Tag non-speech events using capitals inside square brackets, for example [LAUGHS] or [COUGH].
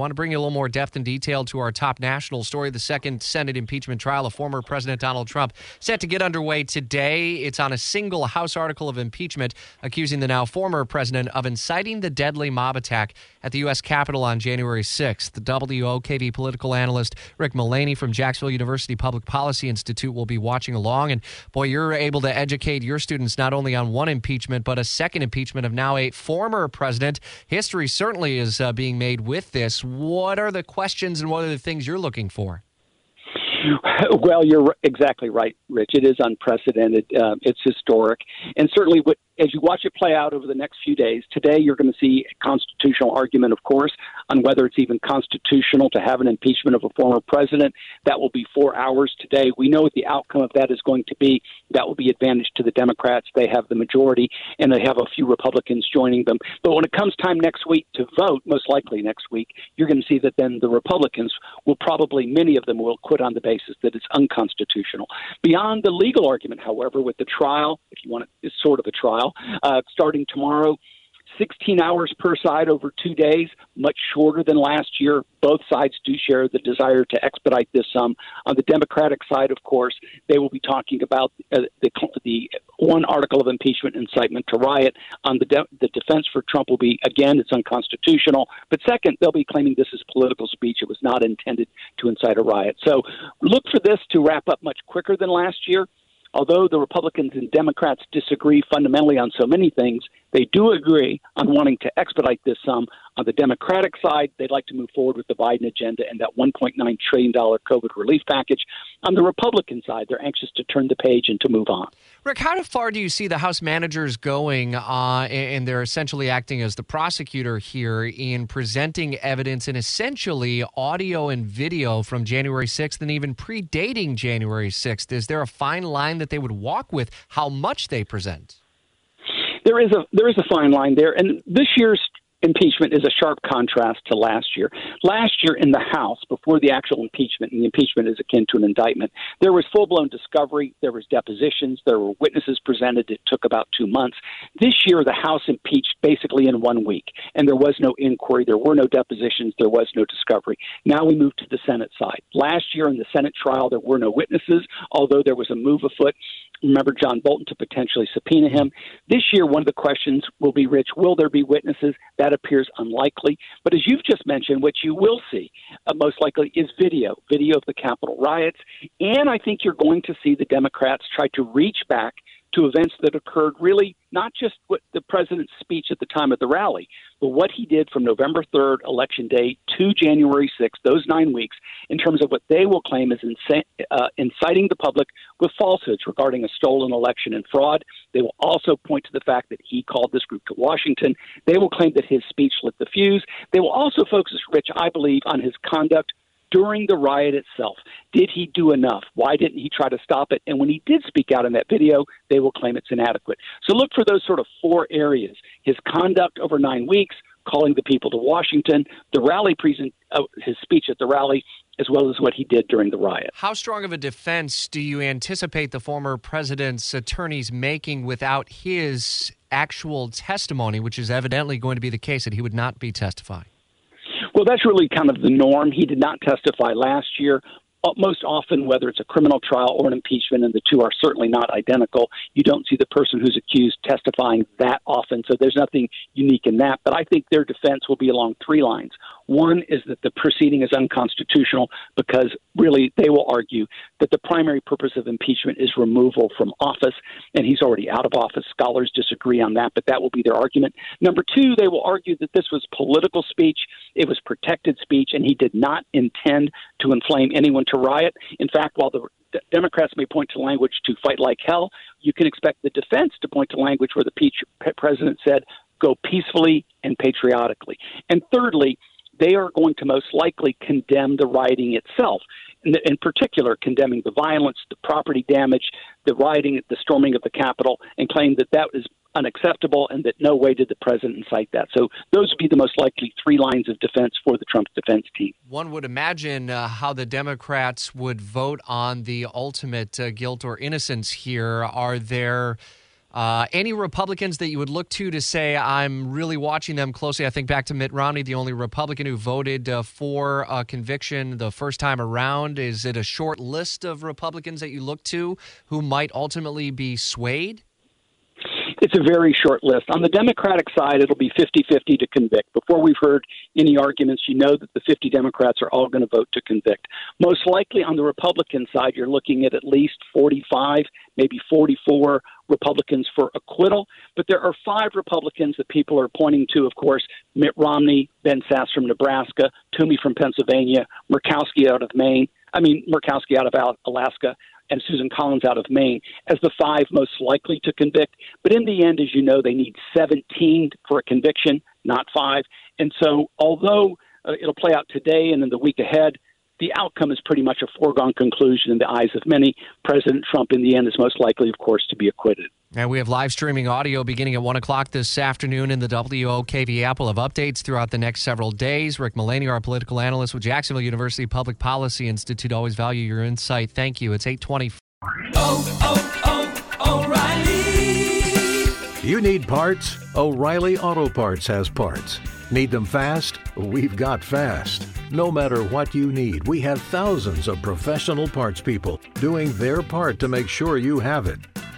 Want to bring you a little more depth and detail to our top national story. The second Senate impeachment trial of former President Donald Trump set to get underway today. It's on a single House article of impeachment accusing the now former president of inciting the deadly mob attack at the U.S. Capitol on January 6th. The WOKV political analyst Rick Mullaney from Jacksonville University Public Policy Institute will be watching along. And boy, you're able to educate your students not only on one impeachment, but a second impeachment of now a former president. History certainly is uh, being made with this. What are the questions and what are the things you're looking for? [LAUGHS] Well, you're exactly right, Rich. It is unprecedented. Uh, it's historic, and certainly, what, as you watch it play out over the next few days, today you're going to see a constitutional argument, of course, on whether it's even constitutional to have an impeachment of a former president. That will be four hours today. We know what the outcome of that is going to be. That will be advantage to the Democrats. They have the majority, and they have a few Republicans joining them. But when it comes time next week to vote, most likely next week, you're going to see that then the Republicans will probably, many of them will quit on the basis that it's unconstitutional. Beyond the legal argument, however, with the trial, if you want it, it's sort of a trial, uh, starting tomorrow. 16 hours per side over two days, much shorter than last year. Both sides do share the desire to expedite this some. On the Democratic side, of course, they will be talking about uh, the, the one article of impeachment, incitement to riot. On the, de- the defense for Trump will be, again, it's unconstitutional. But second, they'll be claiming this is political speech. It was not intended to incite a riot. So look for this to wrap up much quicker than last year although the Republicans and Democrats disagree fundamentally on so many things, they do agree on wanting to expedite this some. On the Democratic side, they'd like to move forward with the Biden agenda and that $1.9 trillion COVID relief package. On the Republican side, they're anxious to turn the page and to move on. Rick, how far do you see the House managers going? Uh, and they're essentially acting as the prosecutor here in presenting evidence and essentially audio and video from January 6th and even predating January 6th. Is there a fine line that they would walk with how much they present? there is a there is a fine line there, and this year's impeachment is a sharp contrast to last year. Last year in the House, before the actual impeachment, and the impeachment is akin to an indictment, there was full blown discovery, there was depositions, there were witnesses presented. It took about two months. This year, the House impeached basically in one week, and there was no inquiry, there were no depositions, there was no discovery. Now we move to the Senate side. Last year in the Senate trial, there were no witnesses, although there was a move afoot remember John Bolton to potentially subpoena him. This year, one of the questions will be, Rich, will there be witnesses? That appears unlikely. But as you've just mentioned, what you will see uh, most likely is video, video of the Capitol riots. And I think you're going to see the Democrats try to reach back to events that occurred really not just what the president's speech at the time of the rally, but what he did from November 3rd, election day, to January 6th, those nine weeks, in terms of what they will claim is uh, inciting the public with falsehoods regarding a stolen election and fraud. They will also point to the fact that he called this group to Washington. They will claim that his speech lit the fuse. They will also focus, Rich, I believe, on his conduct during the riot itself. Did he do enough? Why didn't he try to stop it? And when he did speak out in that video, they will claim it's inadequate. So look for those sort of four areas his conduct over nine weeks, calling the people to Washington, the rally present, uh, his speech at the rally, as well as what he did during the riot. How strong of a defense do you anticipate the former president's attorneys making without his actual testimony, which is evidently going to be the case that he would not be testifying? Well, that's really kind of the norm. He did not testify last year. Most often, whether it's a criminal trial or an impeachment, and the two are certainly not identical, you don't see the person who's accused testifying that often. So there's nothing unique in that. But I think their defense will be along three lines. One is that the proceeding is unconstitutional because really they will argue that the primary purpose of impeachment is removal from office, and he's already out of office. Scholars disagree on that, but that will be their argument. Number two, they will argue that this was political speech, it was protected speech, and he did not intend to inflame anyone to riot. In fact, while the Democrats may point to language to fight like hell, you can expect the defense to point to language where the president said, go peacefully and patriotically. And thirdly, they are going to most likely condemn the rioting itself. In, particular, condemning the violence, the property damage, the rioting, the storming of the Capitol, and claim that that is unacceptable and that no way did the president incite that. So those would be the most likely three lines of defense for the Trump defense team. One would imagine uh, how the Democrats would vote on the ultimate uh, guilt or innocence here. Are there uh, any Republicans that you would look to to say, I'm really watching them closely? I think back to Mitt Romney, the only Republican who voted uh, for conviction the first time around. Is it a short list of Republicans that you look to who might ultimately be swayed? It's a very short list. On the Democratic side, it'll be 50 50 to convict. Before we've heard any arguments, you know that the 50 Democrats are all going to vote to convict. Most likely on the Republican side, you're looking at at least 45, maybe 44 Republicans for acquittal. But there are five Republicans that people are pointing to, of course Mitt Romney, Ben Sasse from Nebraska, Toomey from Pennsylvania, Murkowski out of Maine. I mean, Murkowski out of Alaska, and Susan Collins out of Maine as the five most likely to convict. But in the end, as you know, they need 17 for a conviction, not five. And so, although uh, it'll play out today and in the week ahead, the outcome is pretty much a foregone conclusion in the eyes of many. President Trump, in the end, is most likely, of course, to be acquitted. And we have live streaming audio beginning at 1 o'clock this afternoon in the WOKV app. We'll have updates throughout the next several days. Rick Mullaney, our political analyst with Jacksonville University Public Policy Institute. Always value your insight. Thank you. It's 820. Oh, oh, oh, O'Reilly. You need parts? O'Reilly Auto Parts has parts. Need them fast? We've got fast. No matter what you need, we have thousands of professional parts people doing their part to make sure you have it